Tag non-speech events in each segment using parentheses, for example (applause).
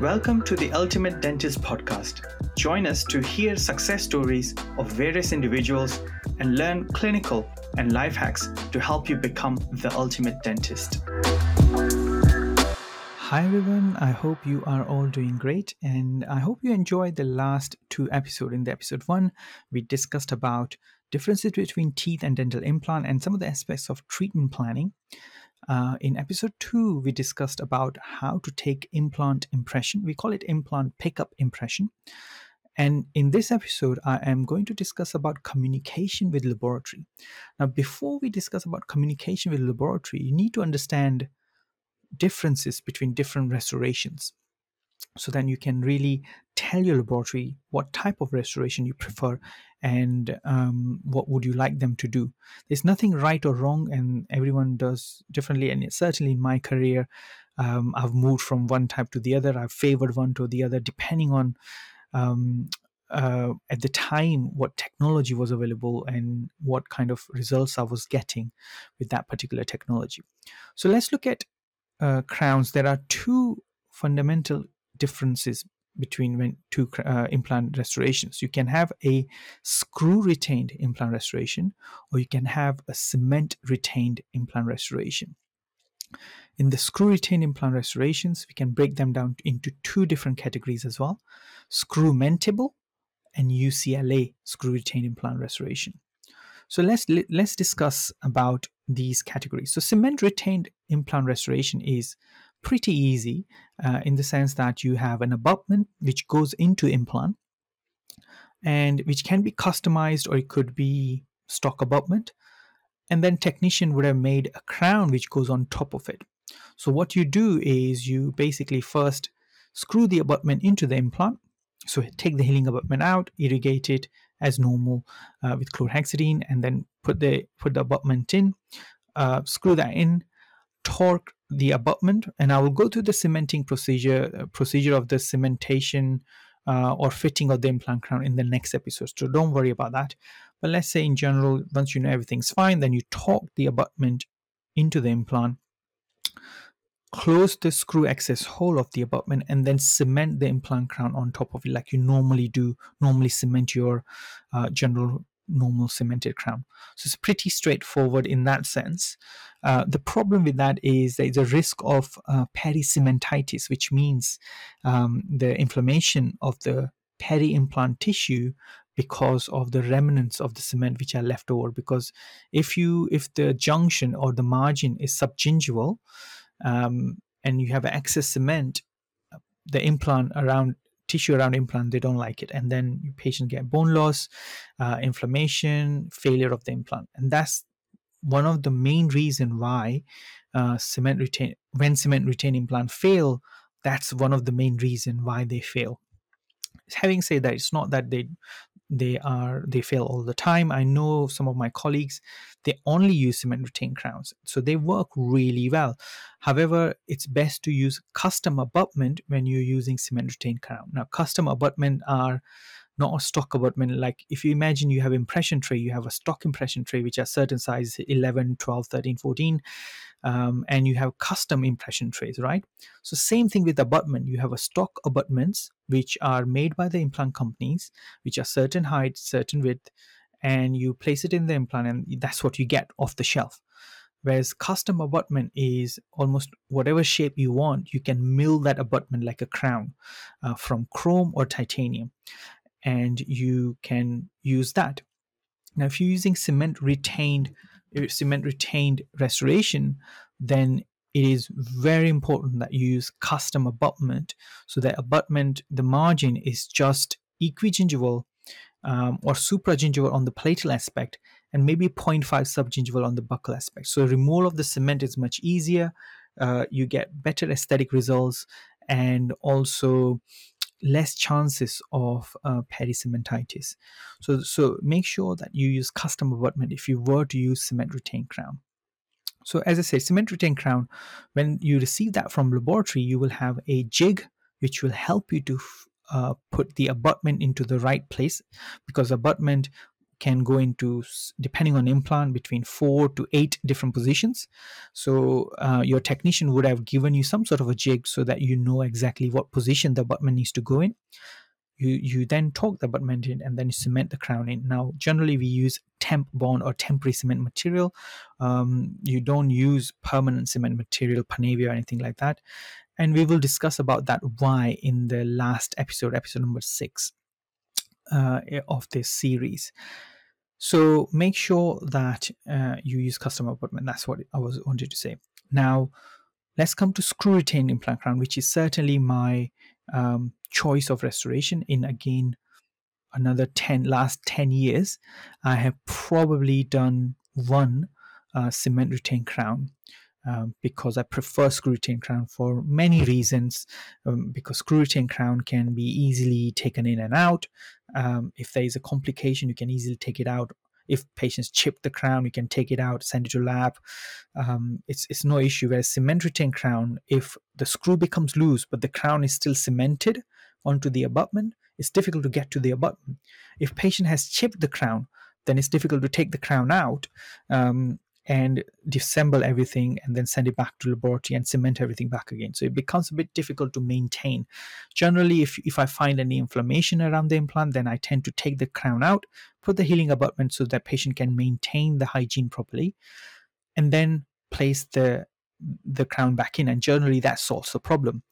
Welcome to the Ultimate Dentist Podcast. Join us to hear success stories of various individuals and learn clinical and life hacks to help you become the ultimate dentist. Hi, everyone. I hope you are all doing great, and I hope you enjoyed the last two episodes. In the episode one, we discussed about differences between teeth and dental implant and some of the aspects of treatment planning. Uh, in episode two, we discussed about how to take implant impression. We call it implant pickup impression. And in this episode, I am going to discuss about communication with laboratory. Now, before we discuss about communication with laboratory, you need to understand differences between different restorations so then you can really tell your laboratory what type of restoration you prefer and um, what would you like them to do? There's nothing right or wrong and everyone does differently and certainly in my career. Um, i've moved from one type to the other. I've favored one to the other depending on um, uh, at the time what technology was available and what kind of results i was getting with that particular technology. So let's look at uh, crowns. There are two fundamental differences between when two uh, implant restorations. You can have a screw retained implant restoration, or you can have a cement retained implant restoration. In the screw retained implant restorations, we can break them down into two different categories as well screw mentable and UCLA screw retained implant restoration. So let's let's discuss about these categories. So cement retained implant restoration is pretty easy uh, in the sense that you have an abutment which goes into implant and which can be customized or it could be stock abutment. And then technician would have made a crown which goes on top of it. So what you do is you basically first screw the abutment into the implant. So take the healing abutment out irrigate it as normal uh, with chlorhexidine and then put the put the abutment in uh, screw that in torque the abutment and i will go through the cementing procedure uh, procedure of the cementation uh, or fitting of the implant crown in the next episode so don't worry about that. But let's say in general once you know everything's fine then you torque the abutment into the implant close the screw access hole of the abutment and then cement the implant crown on top of it like you normally do normally cement your uh, general normal cemented crown. So it's pretty straightforward in that sense. Uh, the problem with that is there is a risk of uh, pericementitis, which means um, the inflammation of the peri-implant tissue because of the remnants of the cement which are left over because if you if the junction or the margin is subgingival um, and you have excess cement the implant around tissue around implant they don't like it. And then patient get bone loss uh, inflammation failure of the implant. And that's one of the main reason why uh, cement retain when cement retain implant fail that's one of the main reason why they fail. Having said that it's not that they they are they fail all the time. I know some of my colleagues they only use cement retain crowns so they work really well. However it's best to use custom abutment when you're using cement retain crown. Now custom abutment are not a stock abutment like if you imagine you have impression tray you have a stock impression tray which are certain size 11 12 13 14 um, and you have custom impression trays right? So same thing with abutment. You have a stock abutments which are made by the implant companies which are certain height certain width and you place it in the implant and that's what you get off the shelf. Whereas custom abutment is almost whatever shape you want you can mill that abutment like a crown uh, from chrome or titanium and you can use that. Now, if you're using cement retained uh, cement retained restoration, then it is very important that you use custom abutment so that abutment the margin is just equigingival um, or supragingival on the palatal aspect and maybe 0.5 subgingival on the buccal aspect so removal of the cement is much easier uh, you get better aesthetic results and also less chances of uh, pericementitis. So, so make sure that you use custom abutment if you were to use cement retained crown. So as I say, cement retained crown, when you receive that from laboratory, you will have a jig which will help you to uh, put the abutment into the right place because abutment can go into depending on implant between four to eight different positions. So uh, your technician would have given you some sort of a jig so that you know exactly what position the abutment needs to go in. You you then torque the abutment in and then you cement the crown in. Now generally we use temp bond or temporary cement material. Um, you don't use permanent cement material panavia or anything like that. And we will discuss about that why in the last episode episode number six uh, of this series. So make sure that uh, you use custom abutment that's what i was wanted to say. Now let's come to screw retained implant crown which is certainly my um, choice of restoration in again another 10 last 10 years. I have probably done one uh, cement retained crown um, because I prefer screw retained crown for many reasons. Um, because screw retained crown can be easily taken in and out. Um, if there is a complication, you can easily take it out. If patients chip the crown, you can take it out, send it to lab. Um, it's it's no issue. Whereas cement retained crown, if the screw becomes loose but the crown is still cemented onto the abutment, it's difficult to get to the abutment. If patient has chipped the crown, then it's difficult to take the crown out. Um, and disassemble everything and then send it back to laboratory and cement everything back again. So it becomes a bit difficult to maintain. Generally, if, if I find any inflammation around the implant, then I tend to take the crown out, put the healing abutment so that patient can maintain the hygiene properly, and then place the the crown back in. And generally that solves the problem.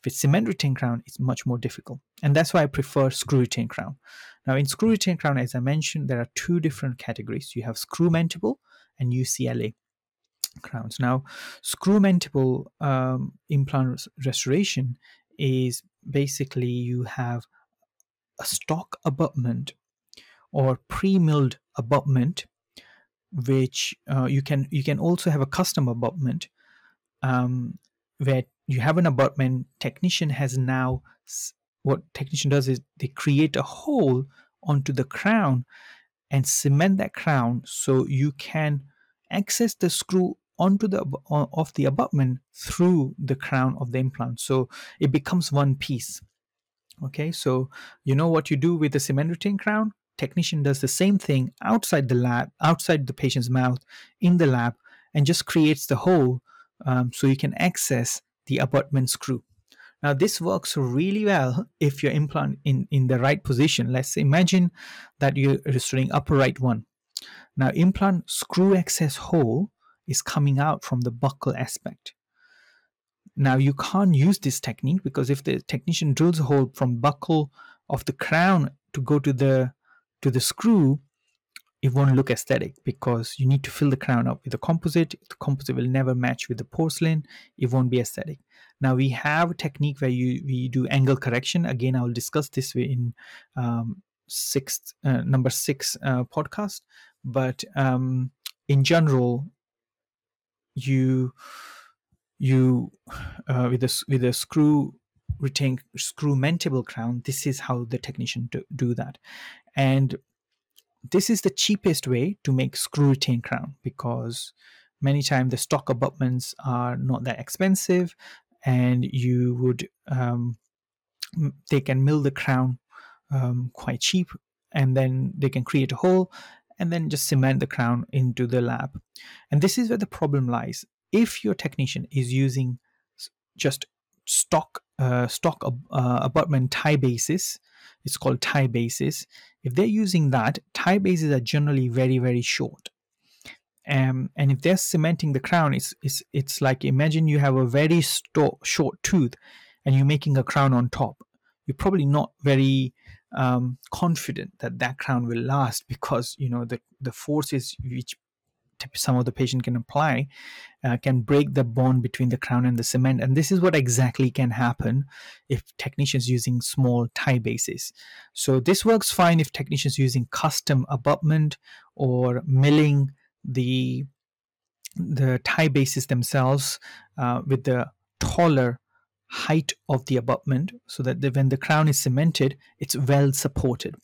If it's cement retained crown, it's much more difficult. And that's why I prefer screw retained crown. Now in screw retained crown, as I mentioned, there are two different categories. You have screw mentable and UCLA crowns. Now, screw mentable um, implant restoration is basically you have a stock abutment or pre-milled abutment which uh, you can you can also have a custom abutment um, where you have an abutment technician has now what technician does is they create a hole onto the crown and cement that crown so you can access the screw onto the of the abutment through the crown of the implant. So it becomes one piece. Okay so you know what you do with the cement retained crown? Technician does the same thing outside the lab outside the patient's mouth in the lab and just creates the hole um, so you can access the abutment screw. Now this works really well if your implant in in the right position. Let's imagine that you're restoring upper right one now, implant screw access hole is coming out from the buccal aspect. Now, you can't use this technique because if the technician drills a hole from buccal of the crown to go to the to the screw, it won't look aesthetic because you need to fill the crown up with a composite. The composite will never match with the porcelain. It won't be aesthetic. Now we have a technique where you we do angle correction. Again, I will discuss this in um, sixth uh, number six uh, podcast but um, in general you you uh, with a with a screw retain screw mentable crown this is how the technician do, do that. And this is the cheapest way to make screw retain crown because many times the stock abutments are not that expensive and you would um, they can mill the crown um, quite cheap and then they can create a hole and then just cement the crown into the lab. And this is where the problem lies. If your technician is using just stock uh, stock uh, abutment Ti-bases, it's called Ti-bases. If they're using that, Ti-bases are generally very very short. Um, and if they're cementing the crown, it's, it's, it's like imagine you have a very sto- short tooth and you're making a crown on top. You're probably not very um, confident that that crown will last because you know the the forces which some of the patient can apply uh, can break the bond between the crown and the cement. And this is what exactly can happen if technicians using small Ti-bases. So this works fine if technicians using custom abutment or milling the the Ti-bases themselves uh, with the taller height of the abutment so that the, when the crown is cemented, it's well supported.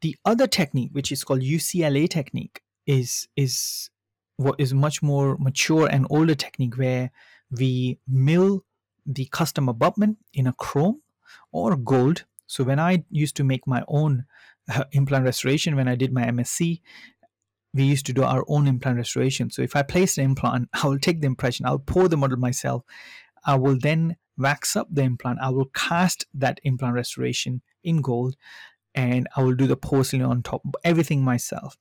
The other technique, which is called UCLA technique, is is what is much more mature and older technique where we mill the custom abutment in a chrome or gold. So when I used to make my own uh, implant restoration when I did my MSc. We used to do our own implant restoration. So if I place an implant, (laughs) I will take the impression, I'll pour the model myself. I will then wax up the implant. I will cast that implant restoration in gold and I will do the porcelain on top, everything myself.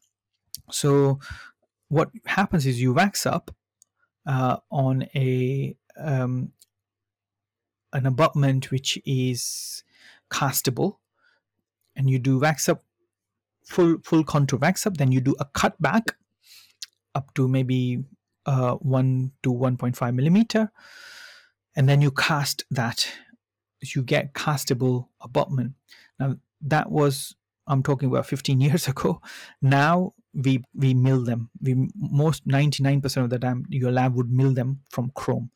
So what happens is you wax up uh, on a um, an abutment which is castable and you do wax up full full contour wax up then you do a cut back up to maybe uh, 1 to 1.5 millimeter and then you cast that you get castable abutment. Now that was i'm talking about 15 (laughs) years ago. Now we we mill them. We most 99% of the time your lab would mill them from chrome.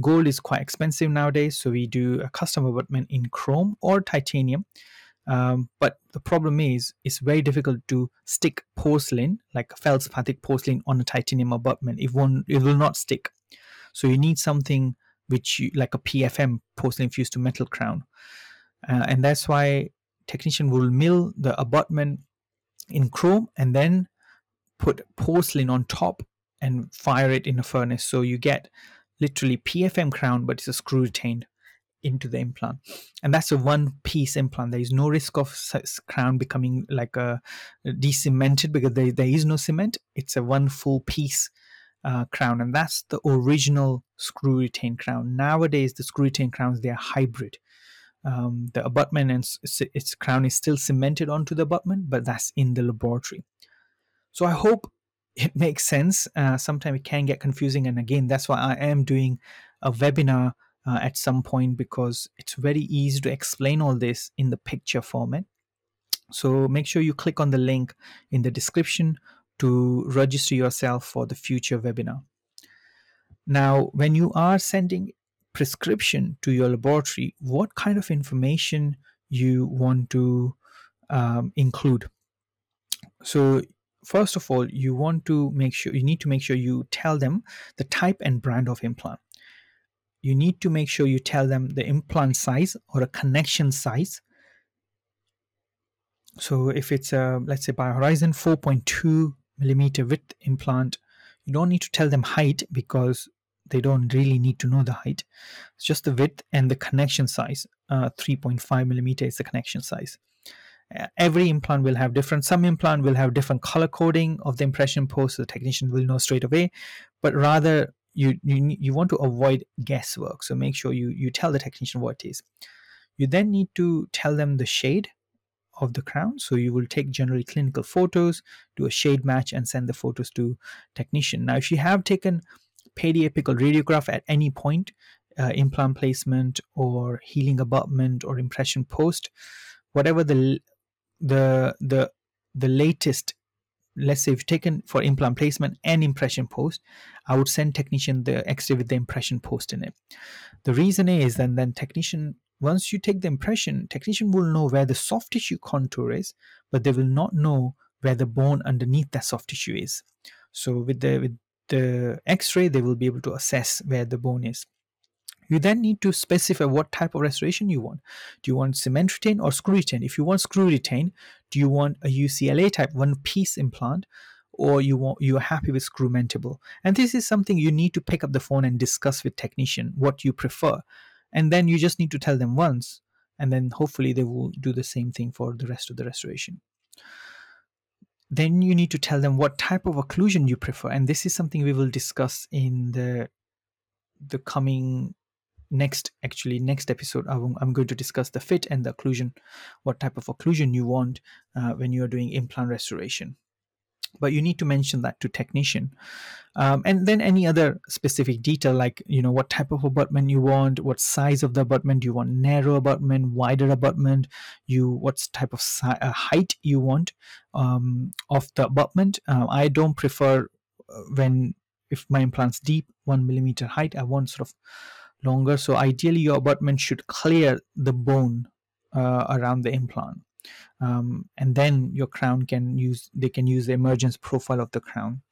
Gold is quite expensive nowadays so we do a custom abutment in chrome or titanium. Um, but the problem is it's very difficult to stick porcelain like feldspathic porcelain on a titanium abutment. It won't it will not stick. So you need something which you, like a pfm porcelain fused to metal crown. Uh, and that's why technician will mill the abutment in chrome and then put porcelain on top and fire it in a furnace. So you get literally pfm crown but it's a screw retained into the implant. And that's a one piece implant. There is no risk of crown becoming like a de-cemented because there, there is no cement. It's a one full piece uh, crown and that's the original screw retained crown. Nowadays the screw retained crowns they are hybrid. Um, the abutment and its, its crown is still cemented onto the abutment but that's in the laboratory. So i hope it makes sense. Uh, sometimes it can get confusing and again that's why i am doing a webinar uh, at some point because it's very easy to explain all this in the picture format. So make sure you click on the link in the description to register yourself for the future webinar. Now, when you are sending prescription to your laboratory, what kind of information you want to um, include? So first of all, you want to make sure you need to make sure you tell them the type and brand of implant you need to make sure you tell them the implant size or a connection size. So if it's a, let's say BioHorizon 4.2 millimeter width implant, you don't need to tell them height because they don't really need to know the height. It's just the width and the connection size. Uh, 3.5 millimeter is the connection size. Uh, every implant will have different. Some implant will have different color coding of the impression post. So the technician will know straight away, but rather you, you you want to avoid guesswork so make sure you you tell the technician what it is you then need to tell them the shade of the crown. So you will take generally clinical photos do a shade match and send the photos to technician. Now if you have taken periapical radiograph at any point uh, implant placement or healing abutment or impression post whatever the the the the latest let's say if taken for implant placement and impression post, I would send technician the X-ray with the impression post in it. The reason is then then technician once you take the impression, technician will know where the soft tissue contour is, but they will not know where the bone underneath that soft tissue is. So with the with the X-ray, they will be able to assess where the bone is. You then need to specify what type of restoration you want. Do you want cement retain or screw retain? If you want screw retain, do you want a UCLA type one piece implant? or you want you're happy with screw mentable and this is something you need to pick up the phone and discuss with technician what you prefer. And then you just need to tell them once and then hopefully they will do the same thing for the rest of the restoration. Then you need to tell them what type of occlusion you prefer. And this is something we will discuss in the the coming next actually next episode i'm going to discuss the fit and the occlusion what type of occlusion you want uh, when you are doing implant restoration. But you need to mention that to technician. Um, and then any other specific detail like you know what type of abutment you want what size of the abutment do you want narrow abutment wider abutment you what type of si- uh, height you want um, of the abutment. Uh, i don't prefer uh, when if my implant's deep one millimeter height i want sort of longer. So ideally, your abutment should clear the bone uh, around the implant, um, and then your crown can use. They can use the emergence profile of the crown,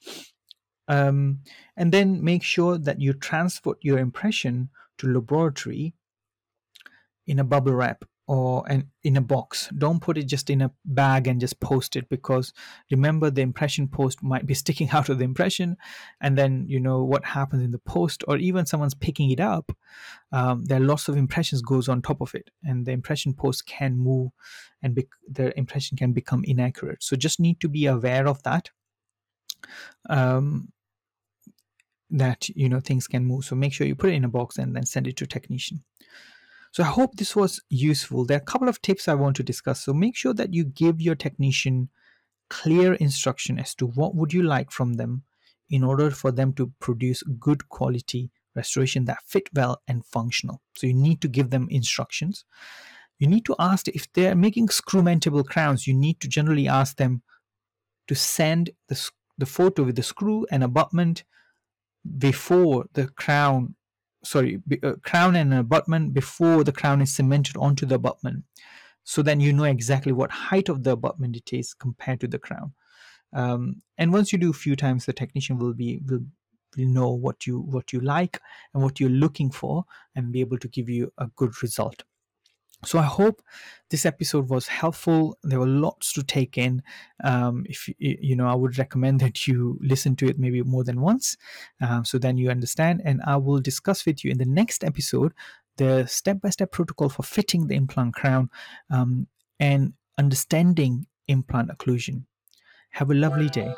um, and then make sure that you transport your impression to laboratory in a bubble wrap or and in a box. Don't put it just in a bag and just post it because remember the impression post might be (laughs) sticking out of the impression. And then you know what happens in the post or even someone's picking it up um, there are lots of impressions goes on top of it and the impression post can move and be- the impression can become inaccurate. So just need to be aware of that um, that you know things can move. So make sure you put it in a box and then send it to technician so I hope this was useful. There are a couple of tips I want to discuss. So make sure that you give your technician clear instruction as to what would you like from them in order for them to produce good quality restoration that fit well and functional. So you need to give them instructions. You need to ask if they're making screw mounted crowns, you need to generally ask them to send the, the photo with the screw and abutment before the crown sorry, uh, crown and abutment before the crown is cemented onto the abutment. So then you know exactly what height of the abutment it is compared to the crown. Um, and once you do a few times, the technician will be will, will know what you what you like and what you're looking for, and be able to give you a good result. So I hope this episode was helpful. There were lots to take in. Um, if you you know, I would recommend that you listen to it maybe more than once, um, so then you understand. And I will discuss with you in the next episode the step-by-step protocol for fitting the implant crown um, and understanding implant occlusion. Have a lovely day.